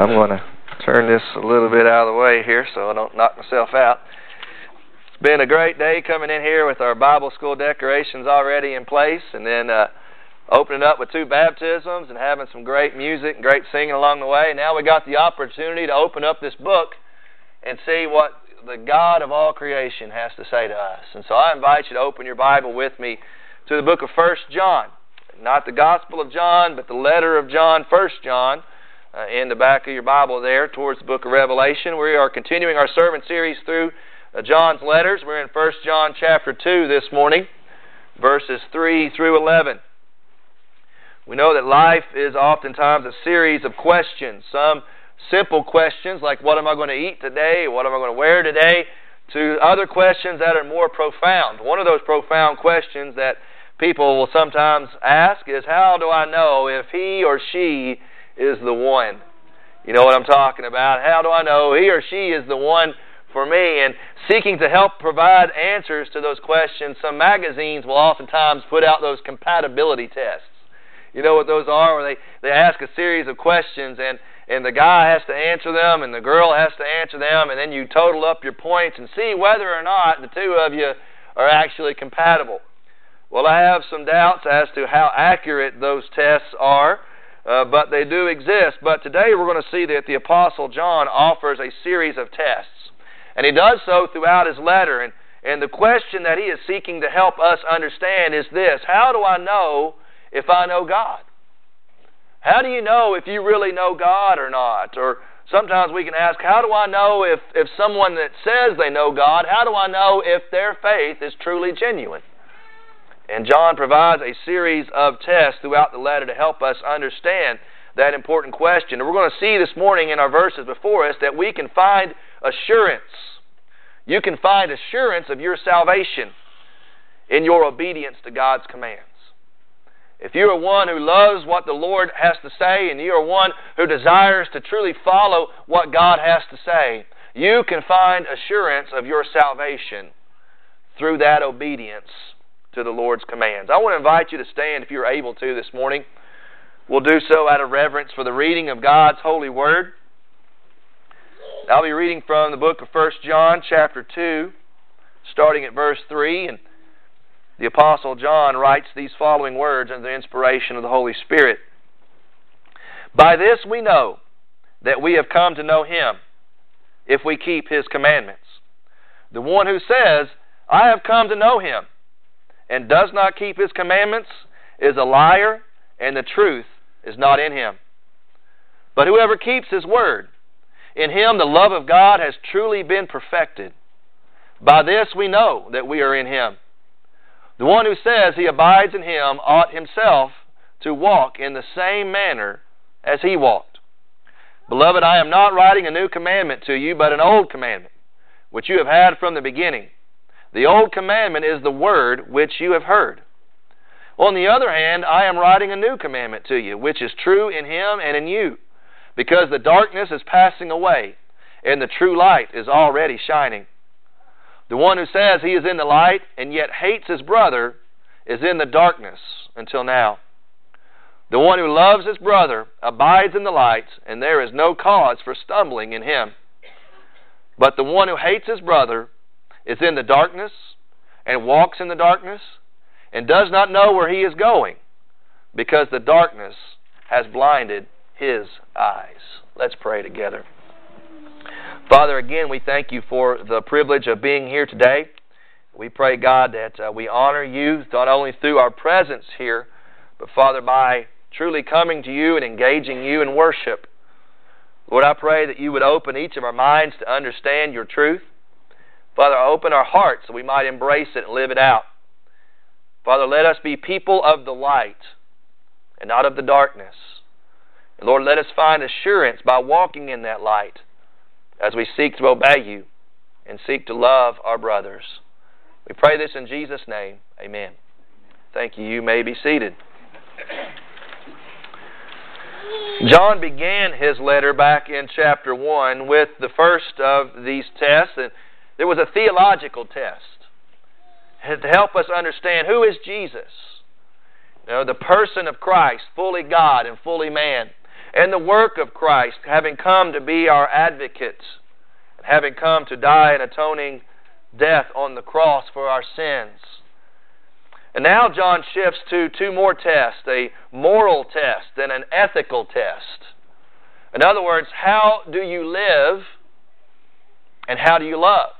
I'm going to turn this a little bit out of the way here so I don't knock myself out. It's been a great day coming in here with our Bible school decorations already in place and then uh, opening up with two baptisms and having some great music and great singing along the way. Now we got the opportunity to open up this book and see what the God of all creation has to say to us. And so I invite you to open your Bible with me to the book of First John. Not the Gospel of John, but the letter of John, First John uh, in the back of your Bible there towards the book of Revelation. We are continuing our sermon series through uh, John's letters. We're in 1 John chapter 2 this morning, verses 3 through 11. We know that life is oftentimes a series of questions. Some simple questions like, What am I going to eat today? What am I going to wear today? to other questions that are more profound. One of those profound questions that people will sometimes ask is, How do I know if he or she is the one. You know what I'm talking about? How do I know he or she is the one for me? And seeking to help provide answers to those questions, some magazines will oftentimes put out those compatibility tests. You know what those are? Where they, they ask a series of questions and, and the guy has to answer them and the girl has to answer them, and then you total up your points and see whether or not the two of you are actually compatible. Well, I have some doubts as to how accurate those tests are. Uh, but they do exist. But today we're going to see that the Apostle John offers a series of tests. And he does so throughout his letter. And, and the question that he is seeking to help us understand is this How do I know if I know God? How do you know if you really know God or not? Or sometimes we can ask, How do I know if, if someone that says they know God, how do I know if their faith is truly genuine? And John provides a series of tests throughout the letter to help us understand that important question. And we're going to see this morning in our verses before us that we can find assurance. You can find assurance of your salvation in your obedience to God's commands. If you are one who loves what the Lord has to say and you are one who desires to truly follow what God has to say, you can find assurance of your salvation through that obedience to the Lord's commands. I want to invite you to stand if you're able to this morning. We'll do so out of reverence for the reading of God's holy word. I'll be reading from the book of 1 John, chapter 2, starting at verse 3. And the Apostle John writes these following words under the inspiration of the Holy Spirit By this we know that we have come to know Him, if we keep His commandments. The one who says, I have come to know Him, and does not keep his commandments is a liar, and the truth is not in him. But whoever keeps his word, in him the love of God has truly been perfected. By this we know that we are in him. The one who says he abides in him ought himself to walk in the same manner as he walked. Beloved, I am not writing a new commandment to you, but an old commandment, which you have had from the beginning. The old commandment is the word which you have heard. On the other hand, I am writing a new commandment to you, which is true in him and in you, because the darkness is passing away, and the true light is already shining. The one who says he is in the light and yet hates his brother is in the darkness until now. The one who loves his brother abides in the light, and there is no cause for stumbling in him. But the one who hates his brother is in the darkness and walks in the darkness and does not know where he is going because the darkness has blinded his eyes. Let's pray together. Father, again, we thank you for the privilege of being here today. We pray, God, that uh, we honor you not only through our presence here, but, Father, by truly coming to you and engaging you in worship. Lord, I pray that you would open each of our minds to understand your truth. Father, open our hearts so we might embrace it and live it out. Father, let us be people of the light and not of the darkness. And Lord, let us find assurance by walking in that light as we seek to obey you and seek to love our brothers. We pray this in Jesus' name. Amen. Thank you. You may be seated. John began his letter back in chapter 1 with the first of these tests. And there was a theological test to help us understand who is Jesus. You know, the person of Christ, fully God and fully man. and the work of Christ, having come to be our advocate, having come to die an atoning death on the cross for our sins. And now John shifts to two more tests a moral test and an ethical test. In other words, how do you live and how do you love?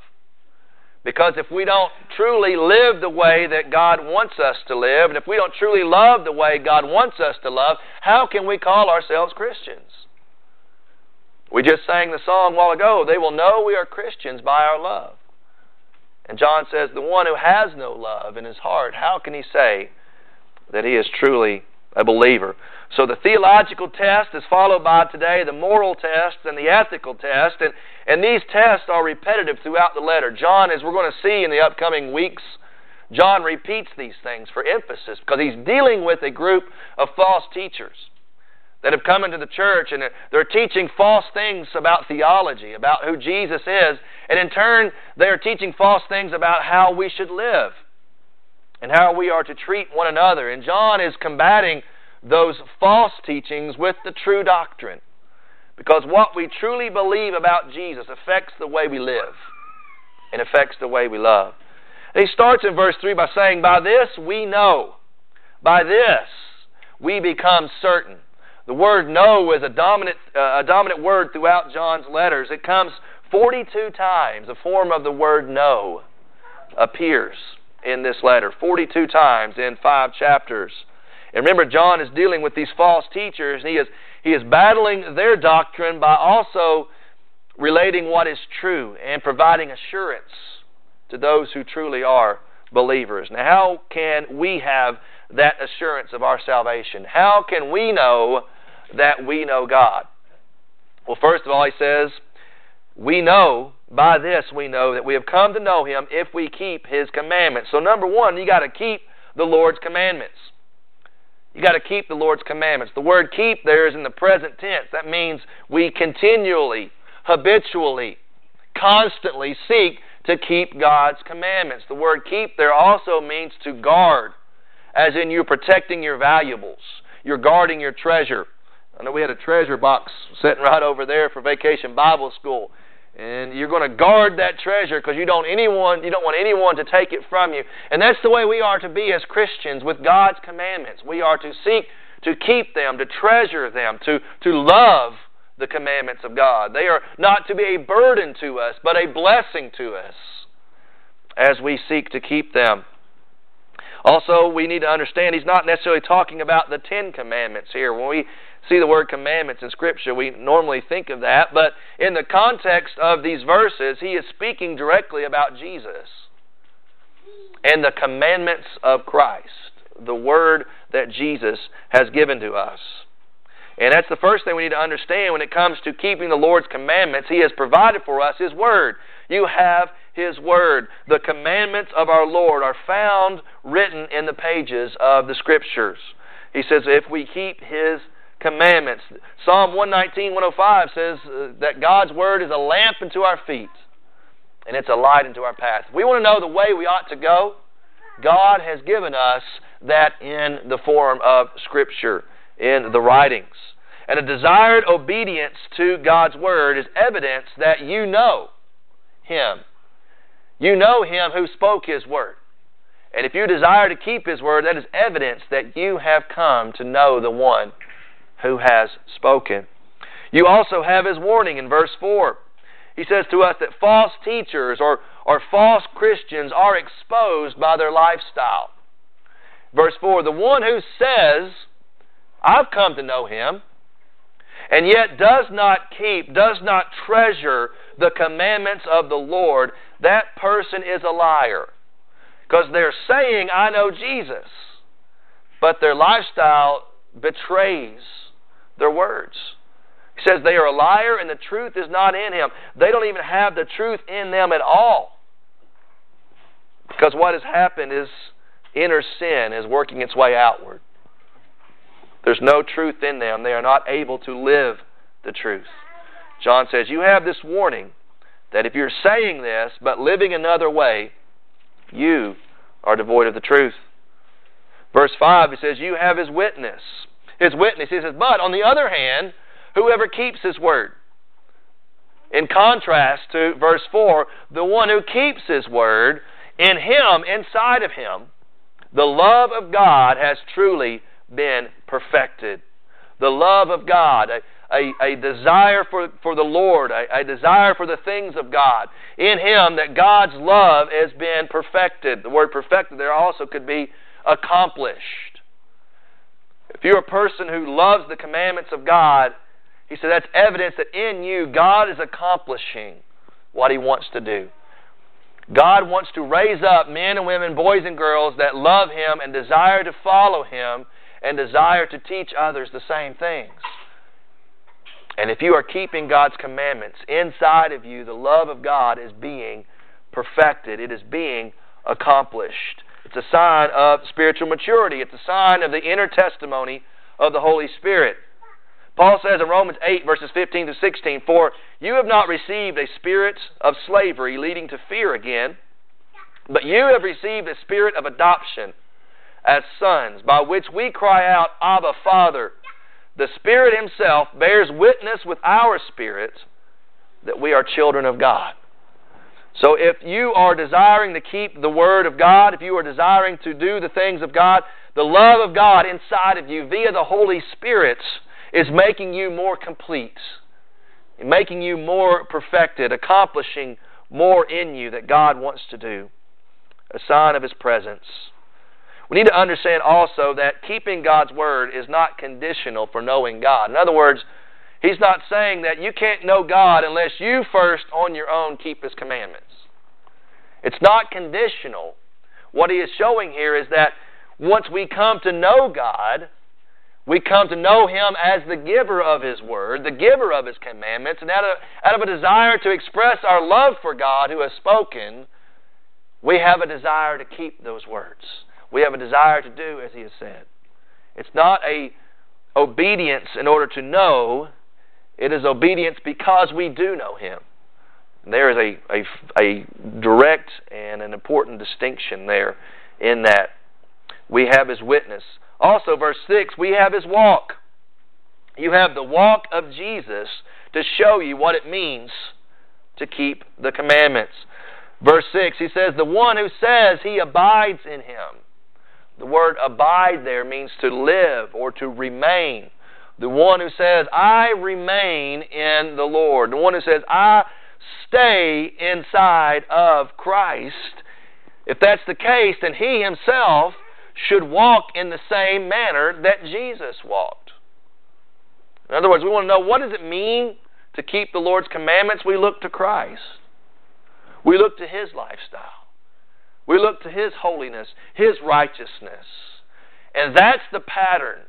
Because if we don't truly live the way that God wants us to live, and if we don't truly love the way God wants us to love, how can we call ourselves Christians? We just sang the song a while ago, they will know we are Christians by our love. And John says, the one who has no love in his heart, how can he say that he is truly a believer? So the theological test is followed by today the moral test and the ethical test. And, and these tests are repetitive throughout the letter. John, as we're going to see in the upcoming weeks, John repeats these things for emphasis because he's dealing with a group of false teachers that have come into the church and they're teaching false things about theology, about who Jesus is, and in turn, they are teaching false things about how we should live and how we are to treat one another. And John is combating those false teachings with the true doctrine. Because what we truly believe about Jesus affects the way we live and affects the way we love. And he starts in verse 3 by saying, By this we know, by this we become certain the word know is a dominant, uh, a dominant word throughout John's letters. It comes 42 times. A form of the word know appears in this letter. 42 times in five chapters. And remember, John is dealing with these false teachers, and he is, he is battling their doctrine by also relating what is true and providing assurance to those who truly are believers. Now, how can we have that assurance of our salvation? How can we know that we know God? Well, first of all, he says, We know, by this we know that we have come to know Him if we keep His commandments. So, number one, you got to keep the Lord's commandments. You got to keep the Lord's commandments. The word keep there is in the present tense. That means we continually, habitually, constantly seek to keep God's commandments. The word keep there also means to guard, as in you're protecting your valuables, you're guarding your treasure. I know we had a treasure box sitting right over there for Vacation Bible School. And you're going to guard that treasure because you don't anyone you don't want anyone to take it from you. And that's the way we are to be as Christians with God's commandments. We are to seek to keep them, to treasure them, to, to love the commandments of God. They are not to be a burden to us, but a blessing to us as we seek to keep them. Also, we need to understand he's not necessarily talking about the Ten Commandments here. When we see the word commandments in Scripture, we normally think of that. But in the context of these verses, he is speaking directly about Jesus and the commandments of Christ, the word that Jesus has given to us. And that's the first thing we need to understand when it comes to keeping the Lord's commandments. He has provided for us His Word. You have His Word. The commandments of our Lord are found written in the pages of the Scriptures. He says, if we keep His commandments. Psalm 119, 105 says uh, that God's Word is a lamp unto our feet and it's a light unto our path. If we want to know the way we ought to go, God has given us that in the form of Scripture, in the writings. And a desired obedience to God's Word is evidence that you know Him. You know Him who spoke His Word. And if you desire to keep His Word, that is evidence that you have come to know the one who has spoken. You also have his warning in verse 4. He says to us that false teachers or, or false Christians are exposed by their lifestyle. Verse 4 The one who says, I've come to know him, and yet does not keep, does not treasure the commandments of the Lord, that person is a liar. Because they're saying, I know Jesus, but their lifestyle betrays their words. He says they are a liar and the truth is not in him. They don't even have the truth in them at all. Because what has happened is inner sin is working its way outward. There's no truth in them. They are not able to live the truth. John says, You have this warning that if you're saying this but living another way, you are devoid of the truth. Verse 5, he says, You have his witness his witness. He says, But on the other hand, whoever keeps his word. In contrast to verse 4, the one who keeps his word, in him, inside of him, the love of God has truly been perfected. The love of God, a, a, a desire for, for the Lord, a, a desire for the things of God. In him, that God's love has been perfected. The word perfected there also could be accomplished. If you're a person who loves the commandments of God, he said that's evidence that in you God is accomplishing what He wants to do. God wants to raise up men and women, boys and girls that love Him and desire to follow Him and desire to teach others the same things. And if you are keeping God's commandments inside of you, the love of God is being perfected, it is being accomplished. It's a sign of spiritual maturity, it's a sign of the inner testimony of the Holy Spirit. Paul says in Romans 8, verses 15 to 16, For you have not received a spirit of slavery leading to fear again, but you have received a spirit of adoption as sons, by which we cry out, Abba, Father. The Spirit Himself bears witness with our spirits that we are children of God. So if you are desiring to keep the Word of God, if you are desiring to do the things of God, the love of God inside of you via the Holy Spirit is making you more complete, making you more perfected, accomplishing more in you that God wants to do. A sign of His presence. We need to understand also that keeping God's Word is not conditional for knowing God. In other words, He's not saying that you can't know God unless you first, on your own, keep His commandments. It's not conditional. What He is showing here is that once we come to know God, we come to know Him as the giver of His Word, the giver of His commandments, and out of, out of a desire to express our love for God who has spoken, we have a desire to keep those words. We have a desire to do as He has said. It's not a obedience in order to know, it is obedience because we do know Him. There is a, a, a direct and an important distinction there in that we have His witness also, verse 6, we have his walk. You have the walk of Jesus to show you what it means to keep the commandments. Verse 6, he says, The one who says he abides in him. The word abide there means to live or to remain. The one who says, I remain in the Lord. The one who says, I stay inside of Christ. If that's the case, then he himself should walk in the same manner that Jesus walked. In other words, we want to know what does it mean to keep the Lord's commandments? We look to Christ. We look to His lifestyle. We look to His holiness, His righteousness. And that's the pattern.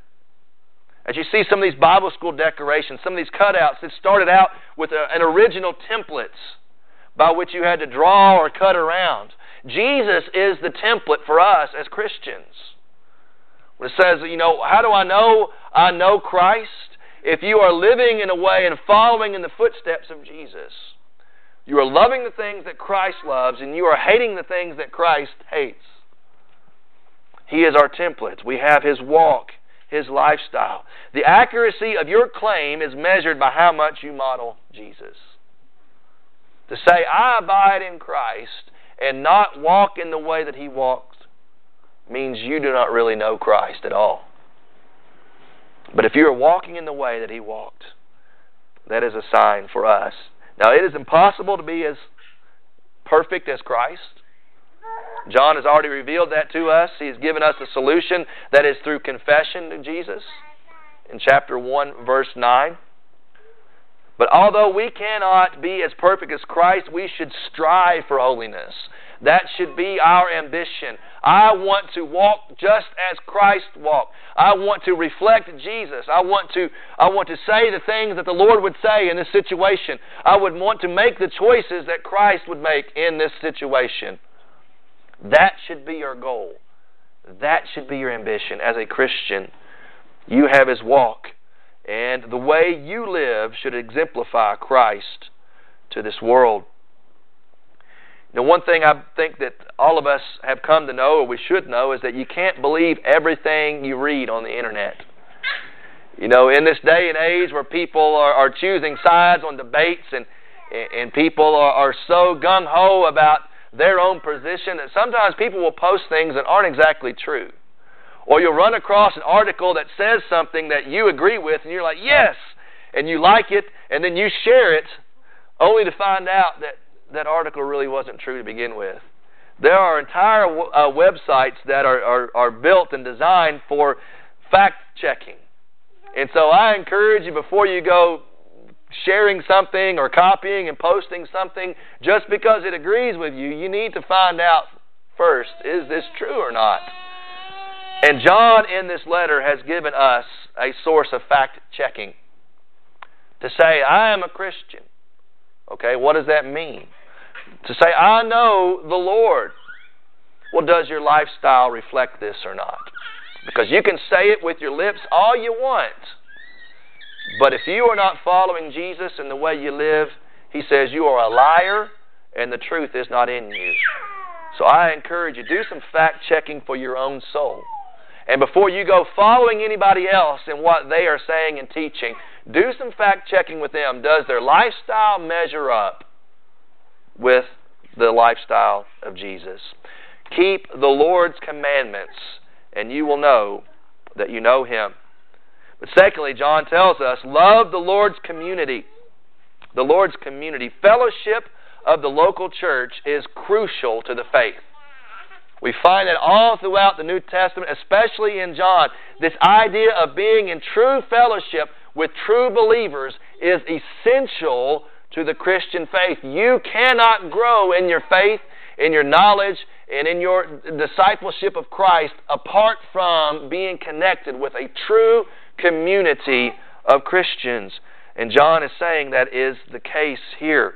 As you see some of these Bible school decorations, some of these cutouts, it started out with a, an original templates by which you had to draw or cut around. Jesus is the template for us as Christians. When it says, you know, how do I know I know Christ? If you are living in a way and following in the footsteps of Jesus, you are loving the things that Christ loves and you are hating the things that Christ hates. He is our template. We have His walk, His lifestyle. The accuracy of your claim is measured by how much you model Jesus. To say, I abide in Christ and not walk in the way that he walked means you do not really know Christ at all. But if you are walking in the way that he walked, that is a sign for us. Now, it is impossible to be as perfect as Christ. John has already revealed that to us. He has given us a solution that is through confession to Jesus in chapter 1, verse 9. But although we cannot be as perfect as Christ, we should strive for holiness. That should be our ambition. I want to walk just as Christ walked. I want to reflect Jesus. I want to I want to say the things that the Lord would say in this situation. I would want to make the choices that Christ would make in this situation. That should be your goal. That should be your ambition as a Christian. You have his walk. And the way you live should exemplify Christ to this world. Know, one thing I think that all of us have come to know, or we should know, is that you can't believe everything you read on the internet. You know, in this day and age where people are, are choosing sides on debates and and people are, are so gung ho about their own position that sometimes people will post things that aren't exactly true. Or you'll run across an article that says something that you agree with, and you're like, yes, and you like it, and then you share it, only to find out that that article really wasn't true to begin with. There are entire uh, websites that are, are, are built and designed for fact checking. And so I encourage you before you go sharing something or copying and posting something just because it agrees with you, you need to find out first is this true or not? And John in this letter has given us a source of fact checking. To say, I am a Christian. Okay, what does that mean? To say, I know the Lord. Well, does your lifestyle reflect this or not? Because you can say it with your lips all you want. But if you are not following Jesus in the way you live, he says you are a liar and the truth is not in you. So I encourage you, do some fact checking for your own soul. And before you go following anybody else in what they are saying and teaching, do some fact checking with them. Does their lifestyle measure up with the lifestyle of Jesus? Keep the Lord's commandments, and you will know that you know Him. But secondly, John tells us love the Lord's community. The Lord's community. Fellowship of the local church is crucial to the faith. We find that all throughout the New Testament, especially in John, this idea of being in true fellowship with true believers is essential to the Christian faith. You cannot grow in your faith, in your knowledge, and in your discipleship of Christ apart from being connected with a true community of Christians. And John is saying that is the case here.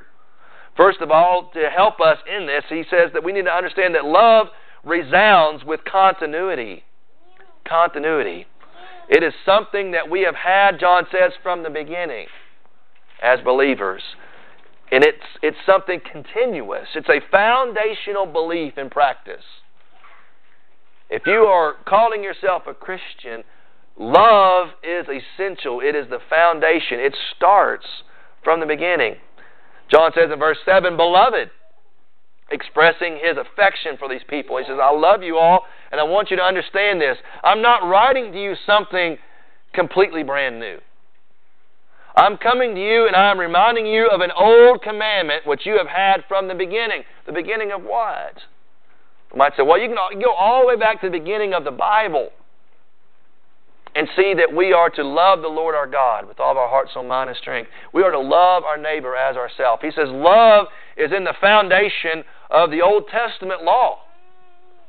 First of all, to help us in this, he says that we need to understand that love resounds with continuity. Continuity. It is something that we have had, John says, from the beginning as believers. And it's, it's something continuous. It's a foundational belief in practice. If you are calling yourself a Christian, Love is essential. It is the foundation. It starts from the beginning. John says in verse 7, Beloved, expressing his affection for these people. He says, I love you all, and I want you to understand this. I'm not writing to you something completely brand new. I'm coming to you and I'm reminding you of an old commandment which you have had from the beginning. The beginning of what? You might say, well, you can go all the way back to the beginning of the Bible and see that we are to love the Lord our God with all of our heart, soul, mind, and strength. We are to love our neighbor as ourselves. He says love is in the foundation of the Old Testament law.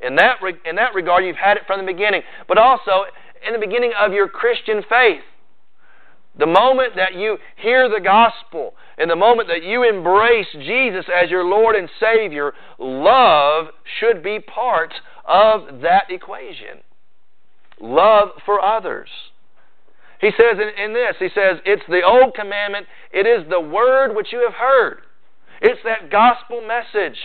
In that, in that regard, you've had it from the beginning, but also in the beginning of your Christian faith. The moment that you hear the gospel and the moment that you embrace Jesus as your Lord and Savior, love should be part of that equation love for others. He says in, in, this, he says, it's the old commandment, it is the word which you have heard. It's that gospel message.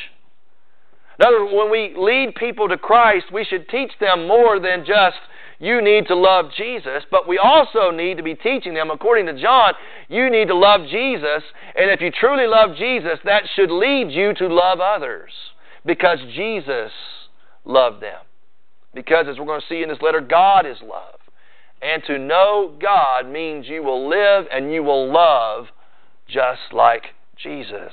In other words, when we lead people to Christ, we should teach them more than just you need to love Jesus, but we also need to be teaching them, according to John, you need to love Jesus, and if you truly love Jesus, that should lead you to love others because Jesus loved them. Because, as we're going to see in this letter, God is love. And to know God means you will live and you will love just like Jesus.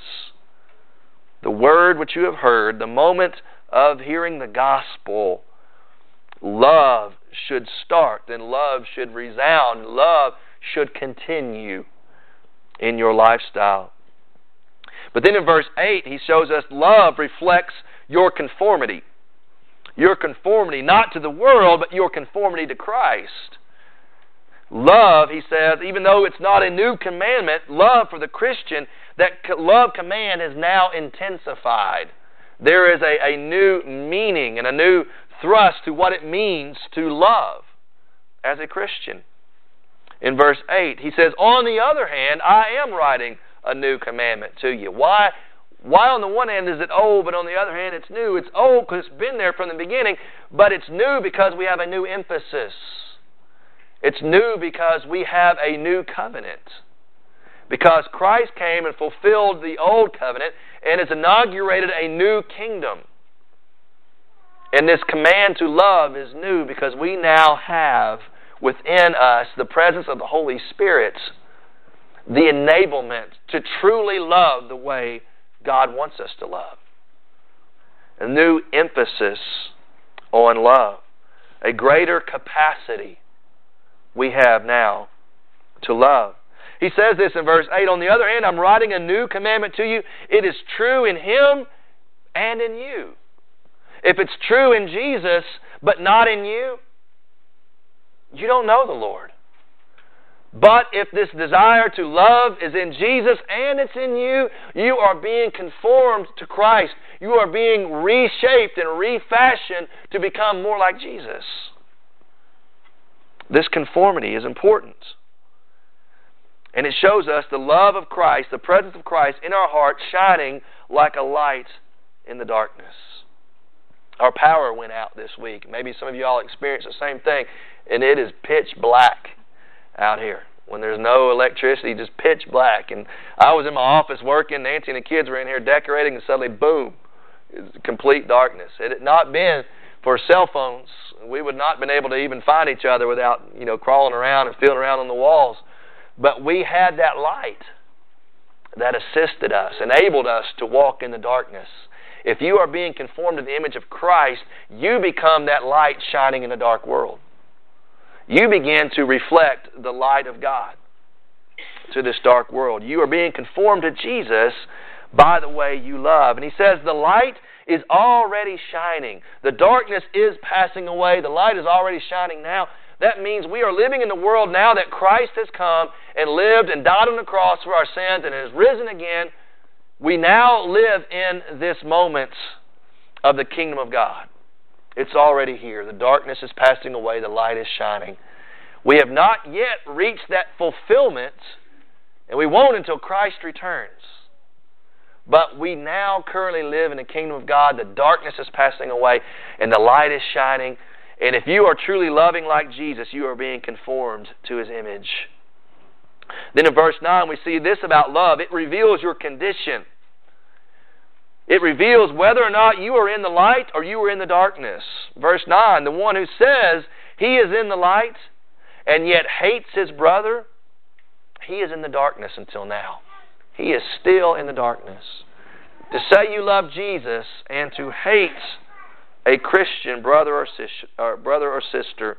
The word which you have heard, the moment of hearing the gospel, love should start then love should resound. Love should continue in your lifestyle. But then in verse 8, he shows us love reflects your conformity. Your conformity, not to the world, but your conformity to Christ. Love, he says, even though it's not a new commandment, love for the Christian, that love command is now intensified. There is a, a new meaning and a new thrust to what it means to love as a Christian. In verse 8, he says, On the other hand, I am writing a new commandment to you. Why? Why, on the one hand, is it old, but on the other hand, it's new? It's old because it's been there from the beginning, but it's new because we have a new emphasis. It's new because we have a new covenant. Because Christ came and fulfilled the old covenant and has inaugurated a new kingdom. And this command to love is new because we now have within us the presence of the Holy Spirit, the enablement to truly love the way God wants us to love. A new emphasis on love, a greater capacity we have now to love. He says this in verse 8 On the other hand, I'm writing a new commandment to you. It is true in Him and in you. If it's true in Jesus, but not in you, you don't know the Lord. But if this desire to love is in Jesus and it's in you, you are being conformed to Christ. You are being reshaped and refashioned to become more like Jesus. This conformity is important. And it shows us the love of Christ, the presence of Christ in our hearts, shining like a light in the darkness. Our power went out this week. Maybe some of you all experienced the same thing, and it is pitch black out here. When there's no electricity, just pitch black. And I was in my office working, Nancy and the kids were in here decorating, and suddenly, boom, complete darkness. Had it not been for cell phones, we would not have been able to even find each other without, you know, crawling around and feeling around on the walls. But we had that light that assisted us, enabled us to walk in the darkness. If you are being conformed to the image of Christ, you become that light shining in a dark world. You begin to reflect the light of God to this dark world. You are being conformed to Jesus by the way you love. And he says, The light is already shining. The darkness is passing away. The light is already shining now. That means we are living in the world now that Christ has come and lived and died on the cross for our sins and has risen again. We now live in this moment of the kingdom of God. It's already here. The darkness is passing away, the light is shining. We have not yet reached that fulfillment, and we won't until Christ returns. But we now currently live in the kingdom of God. The darkness is passing away, and the light is shining. And if you are truly loving like Jesus, you are being conformed to his image. Then in verse 9, we see this about love it reveals your condition. It reveals whether or not you are in the light or you are in the darkness. Verse 9 The one who says he is in the light and yet hates his brother, he is in the darkness until now. He is still in the darkness. To say you love Jesus and to hate a Christian brother or, sister, or brother or sister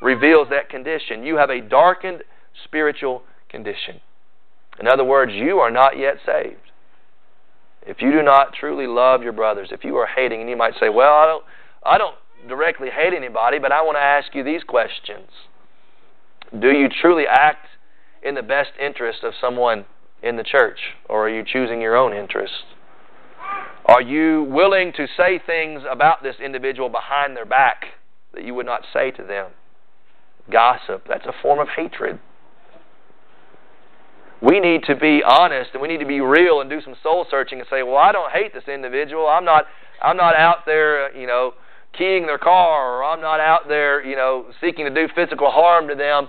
reveals that condition. You have a darkened spiritual condition. In other words, you are not yet saved. If you do not truly love your brothers, if you are hating, and you might say, "Well, I don't, I don't directly hate anybody, but I want to ask you these questions: Do you truly act in the best interest of someone in the church, or are you choosing your own interest? Are you willing to say things about this individual behind their back that you would not say to them? Gossip, that's a form of hatred. We need to be honest and we need to be real and do some soul searching and say, "Well, I don't hate this individual. I'm not I'm not out there, you know, keying their car or I'm not out there, you know, seeking to do physical harm to them."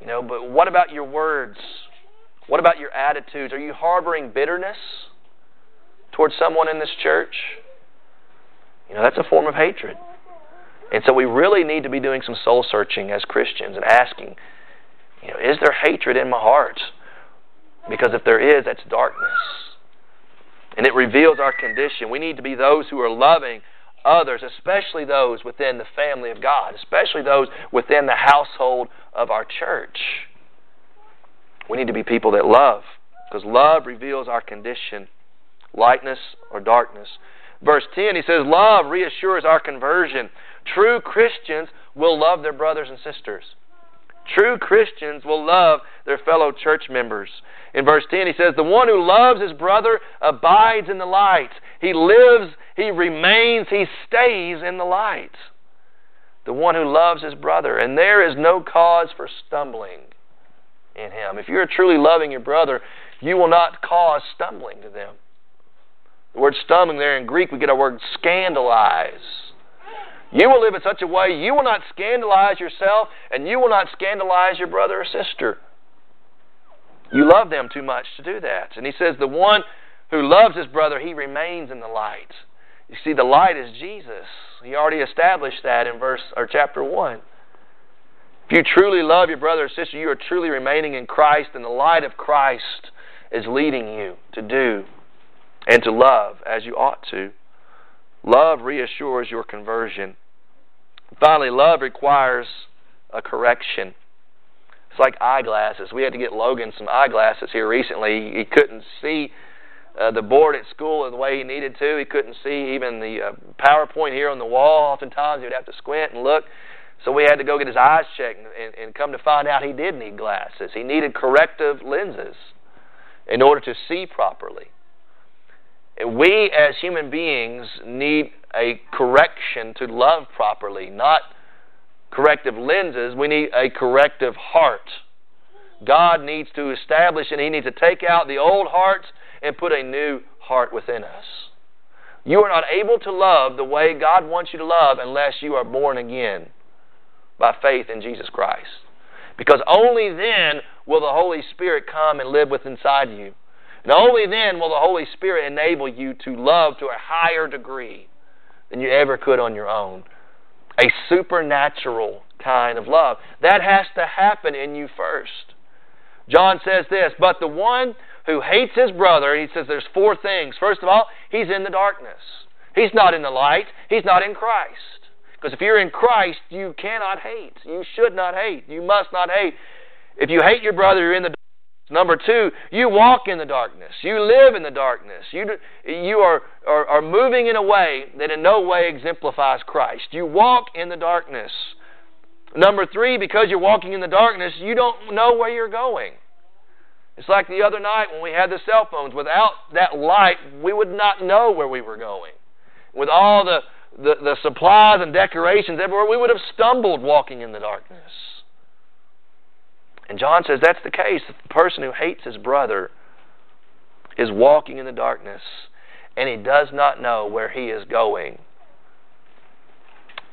You know, but what about your words? What about your attitudes? Are you harboring bitterness towards someone in this church? You know, that's a form of hatred. And so we really need to be doing some soul searching as Christians and asking, you know, is there hatred in my heart? Because if there is, that's darkness. And it reveals our condition. We need to be those who are loving others, especially those within the family of God, especially those within the household of our church. We need to be people that love because love reveals our condition, lightness or darkness. Verse 10, he says, Love reassures our conversion. True Christians will love their brothers and sisters. True Christians will love their fellow church members. In verse 10, he says, The one who loves his brother abides in the light. He lives, he remains, he stays in the light. The one who loves his brother. And there is no cause for stumbling in him. If you're truly loving your brother, you will not cause stumbling to them. The word stumbling there in Greek, we get our word scandalize. You will live in such a way you will not scandalize yourself and you will not scandalize your brother or sister. You love them too much to do that. And he says, The one who loves his brother, he remains in the light. You see, the light is Jesus. He already established that in verse or chapter 1. If you truly love your brother or sister, you are truly remaining in Christ, and the light of Christ is leading you to do and to love as you ought to. Love reassures your conversion. Finally, love requires a correction. It's like eyeglasses. We had to get Logan some eyeglasses here recently. He couldn't see uh, the board at school the way he needed to. He couldn't see even the uh, PowerPoint here on the wall. Oftentimes he would have to squint and look. So we had to go get his eyes checked and, and, and come to find out he did need glasses. He needed corrective lenses in order to see properly. We as human beings need a correction to love properly, not corrective lenses. We need a corrective heart. God needs to establish and He needs to take out the old hearts and put a new heart within us. You are not able to love the way God wants you to love unless you are born again by faith in Jesus Christ. Because only then will the Holy Spirit come and live within inside you. And only then will the Holy Spirit enable you to love to a higher degree than you ever could on your own. A supernatural kind of love. That has to happen in you first. John says this, but the one who hates his brother, he says there's four things. First of all, he's in the darkness. He's not in the light. He's not in Christ. Because if you're in Christ, you cannot hate. You should not hate. You must not hate. If you hate your brother, you're in the. Number two, you walk in the darkness. You live in the darkness. You, you are, are, are moving in a way that in no way exemplifies Christ. You walk in the darkness. Number three, because you're walking in the darkness, you don't know where you're going. It's like the other night when we had the cell phones. Without that light, we would not know where we were going. With all the, the, the supplies and decorations everywhere, we would have stumbled walking in the darkness. And John says that's the case. The person who hates his brother is walking in the darkness and he does not know where he is going.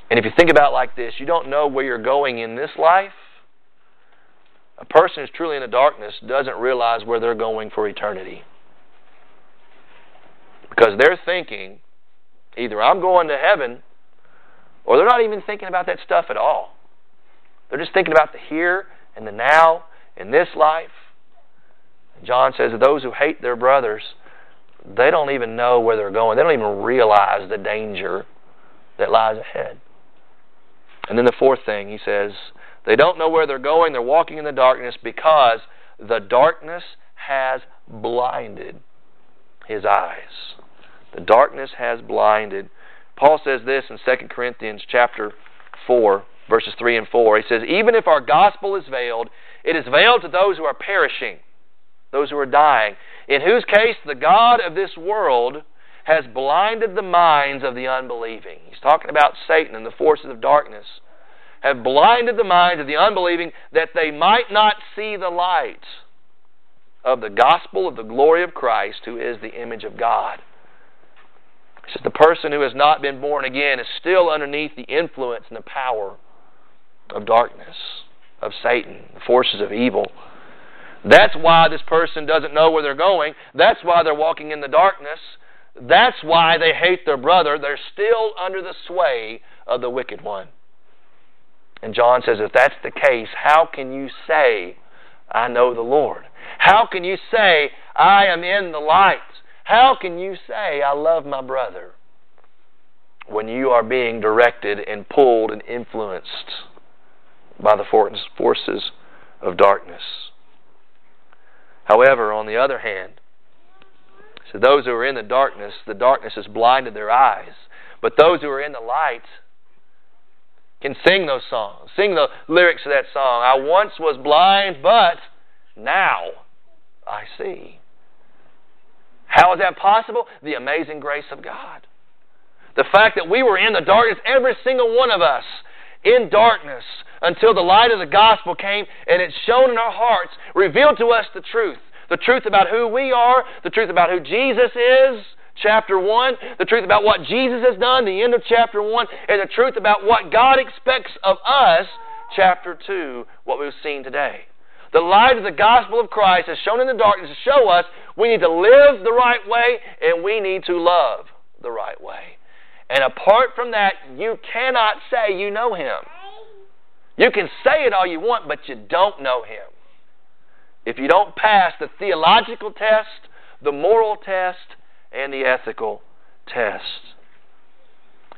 And if you think about like this, you don't know where you're going in this life a person who's truly in the darkness doesn't realize where they're going for eternity. Because they're thinking either I'm going to heaven or they're not even thinking about that stuff at all. They're just thinking about the here and the now in this life. John says that those who hate their brothers, they don't even know where they're going. They don't even realize the danger that lies ahead. And then the fourth thing, he says, they don't know where they're going. They're walking in the darkness because the darkness has blinded his eyes. The darkness has blinded. Paul says this in 2 Corinthians chapter 4, verses 3 and 4. He says, Even if our gospel is veiled, it is veiled to those who are perishing, those who are dying, in whose case the God of this world has blinded the minds of the unbelieving. He's talking about Satan and the forces of darkness have blinded the minds of the unbelieving that they might not see the light of the gospel of the glory of Christ, who is the image of God. He says the person who has not been born again is still underneath the influence and the power of darkness, of Satan, the forces of evil. That's why this person doesn't know where they're going. That's why they're walking in the darkness. That's why they hate their brother. They're still under the sway of the wicked one. And John says, if that's the case, how can you say, I know the Lord? How can you say, I am in the light? How can you say, I love my brother? When you are being directed and pulled and influenced by the forces of darkness. However, on the other hand, so those who are in the darkness, the darkness has blinded their eyes. But those who are in the light, can sing those songs, sing the lyrics of that song. I once was blind, but now I see. How is that possible? The amazing grace of God. The fact that we were in the darkness, every single one of us, in darkness, until the light of the gospel came and it shone in our hearts, revealed to us the truth. The truth about who we are, the truth about who Jesus is, chapter 1, the truth about what Jesus has done, the end of chapter 1, and the truth about what God expects of us, chapter 2, what we've seen today. The light of the gospel of Christ is shown in the darkness to show us we need to live the right way and we need to love the right way. And apart from that, you cannot say you know Him. You can say it all you want, but you don't know Him. If you don't pass the theological test, the moral test, and the ethical test,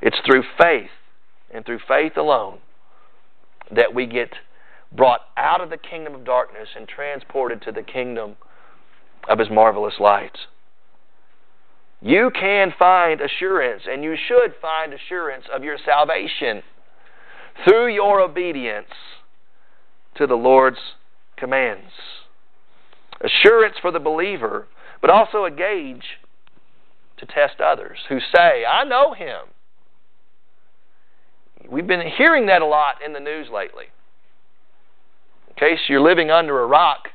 it's through faith and through faith alone that we get brought out of the kingdom of darkness and transported to the kingdom of His marvelous light. You can find assurance, and you should find assurance of your salvation through your obedience to the Lord's commands. Assurance for the believer, but also a gauge to test others who say, I know him. We've been hearing that a lot in the news lately. In case you're living under a rock,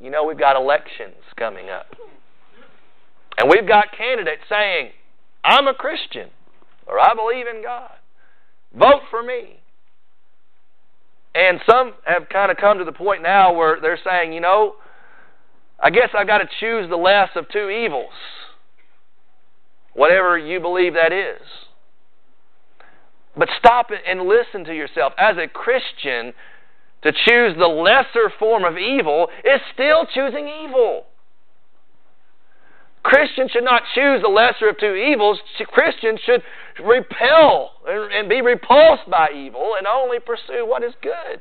you know we've got elections coming up. And we've got candidates saying, I'm a Christian, or I believe in God. Vote for me. And some have kind of come to the point now where they're saying, you know, I guess I've got to choose the less of two evils, whatever you believe that is. But stop and listen to yourself. As a Christian, to choose the lesser form of evil is still choosing evil. Christians should not choose the lesser of two evils. Christians should repel and be repulsed by evil and only pursue what is good.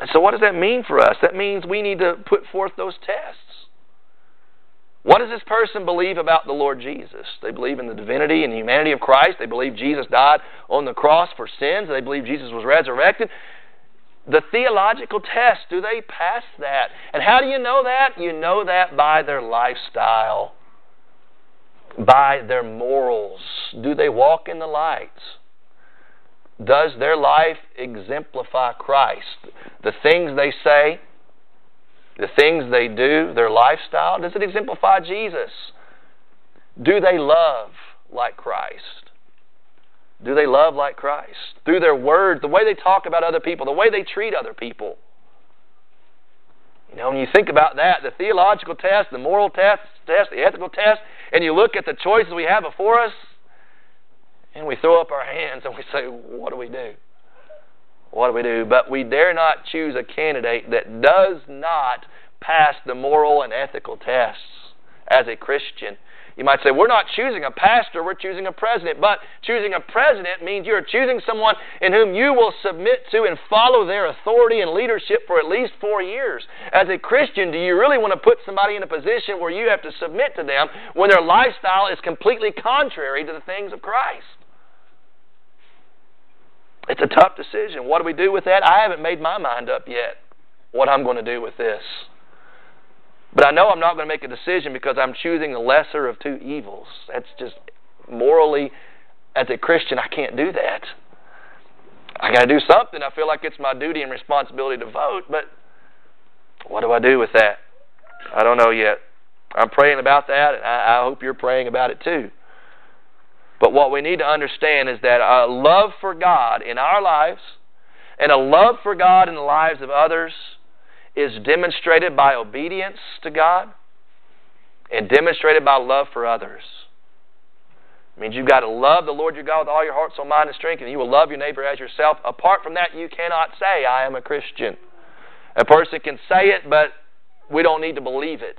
And so, what does that mean for us? That means we need to put forth those tests. What does this person believe about the Lord Jesus? They believe in the divinity and humanity of Christ. They believe Jesus died on the cross for sins. They believe Jesus was resurrected. The theological test, do they pass that? And how do you know that? You know that by their lifestyle, by their morals. Do they walk in the light? Does their life exemplify Christ? The things they say, the things they do, their lifestyle, does it exemplify Jesus? Do they love like Christ? Do they love like Christ? Through their words, the way they talk about other people, the way they treat other people. You know, when you think about that, the theological test, the moral test, test, the ethical test, and you look at the choices we have before us, and we throw up our hands and we say, What do we do? What do we do? But we dare not choose a candidate that does not pass the moral and ethical tests as a Christian. You might say, we're not choosing a pastor, we're choosing a president. But choosing a president means you're choosing someone in whom you will submit to and follow their authority and leadership for at least four years. As a Christian, do you really want to put somebody in a position where you have to submit to them when their lifestyle is completely contrary to the things of Christ? It's a tough decision. What do we do with that? I haven't made my mind up yet what I'm going to do with this. But I know I'm not going to make a decision because I'm choosing the lesser of two evils. That's just morally, as a Christian, I can't do that. I got to do something. I feel like it's my duty and responsibility to vote, but what do I do with that? I don't know yet. I'm praying about that, and I, I hope you're praying about it too. But what we need to understand is that a love for God in our lives and a love for God in the lives of others is demonstrated by obedience to God and demonstrated by love for others. It means you've got to love the Lord your God with all your heart, soul, mind, and strength, and you will love your neighbor as yourself. Apart from that, you cannot say, I am a Christian. A person can say it, but we don't need to believe it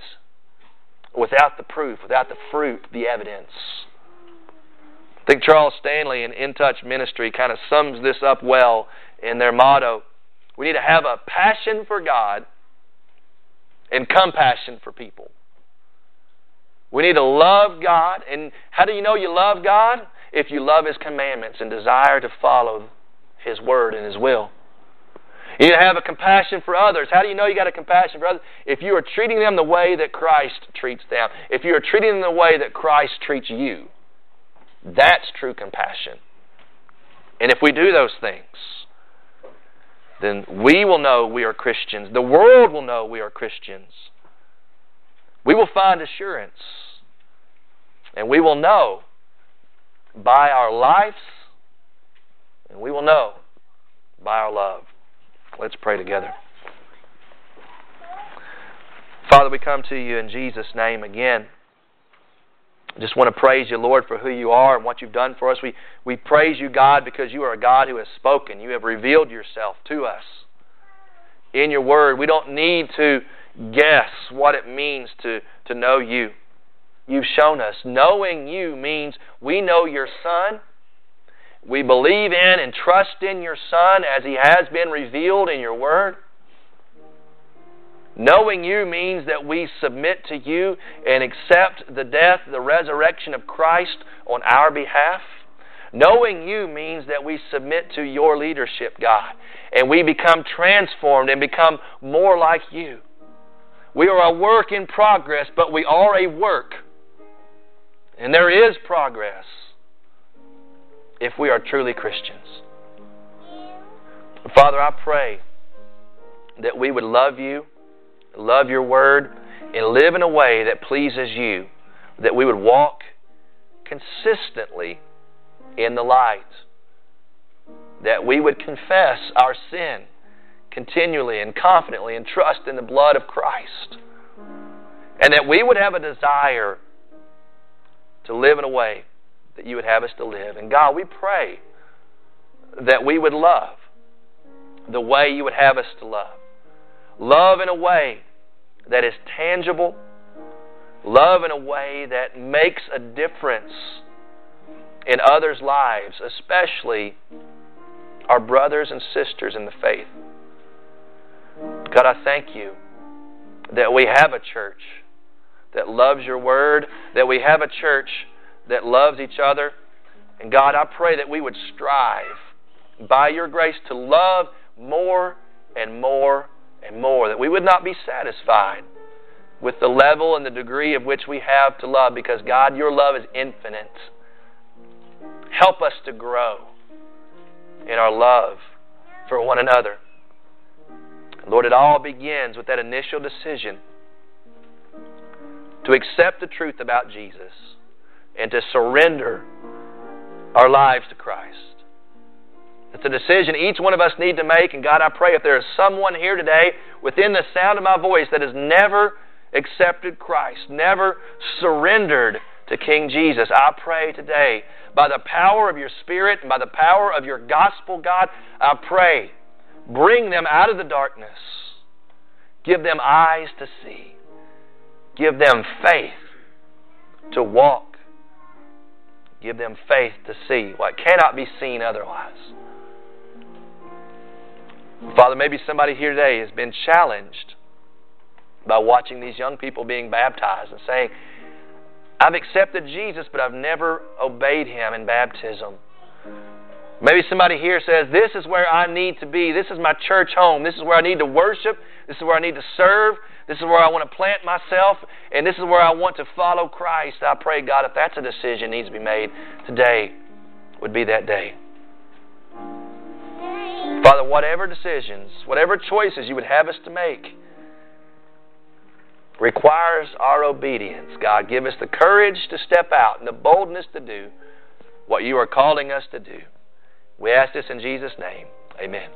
without the proof, without the fruit, the evidence. I think Charles Stanley in In Touch Ministry kind of sums this up well in their motto. We need to have a passion for God and compassion for people. We need to love God. And how do you know you love God? If you love His commandments and desire to follow His word and His will. You need to have a compassion for others. How do you know you got a compassion for others? If you are treating them the way that Christ treats them. If you are treating them the way that Christ treats you. That's true compassion. And if we do those things, then we will know we are Christians. The world will know we are Christians. We will find assurance And we will know by our lives, and we will know by our love. Let's pray together. Father, we come to you in Jesus' name again. Just want to praise you, Lord, for who you are and what you've done for us. We, we praise you, God, because you are a God who has spoken. You have revealed yourself to us in your word. We don't need to guess what it means to, to know you. You've shown us. Knowing you means we know your Son. We believe in and trust in your Son as he has been revealed in your word. Knowing you means that we submit to you and accept the death, the resurrection of Christ on our behalf. Knowing you means that we submit to your leadership, God, and we become transformed and become more like you. We are a work in progress, but we are a work. And there is progress if we are truly Christians. Father, I pray that we would love you love your word, and live in a way that pleases you, that we would walk consistently in the light, that we would confess our sin continually and confidently and trust in the blood of Christ, and that we would have a desire to live in a way that you would have us to live. And God, we pray that we would love the way you would have us to love. Love in a way that is tangible. Love in a way that makes a difference in others' lives, especially our brothers and sisters in the faith. God, I thank you that we have a church that loves your word, that we have a church that loves each other. And God, I pray that we would strive by your grace to love more and more and more, that we would not be satisfied with the level and the degree of which we have to love because, God, your love is infinite. Help us to grow in our love for one another. Lord, it all begins with that initial decision to accept the truth about Jesus and to surrender our lives to Christ. It's a decision each one of us need to make. And God, I pray if there is someone here today within the sound of my voice that has never accepted Christ, never surrendered to King Jesus, I pray today by the power of your Spirit and by the power of your gospel, God, I pray, bring them out of the darkness. Give them eyes to see. Give them faith to walk. Give them faith to see what cannot be seen otherwise. Father, maybe somebody here today has been challenged by watching these young people being baptized and saying, I've accepted Jesus, but I've never obeyed Him in baptism. Maybe somebody here says, This is where I need to be. This is my church home. This is where I need to worship. This is where I need to serve. This is where I want to plant myself. And this is where I want to follow Christ. I pray, God, if that's a decision needs to be made, today would be that day. Father, whatever decisions, whatever choices you would have us to make, requires our obedience. God, give us the courage to step out and the boldness to do what you are calling us to do. We ask this in Jesus' name. Amen.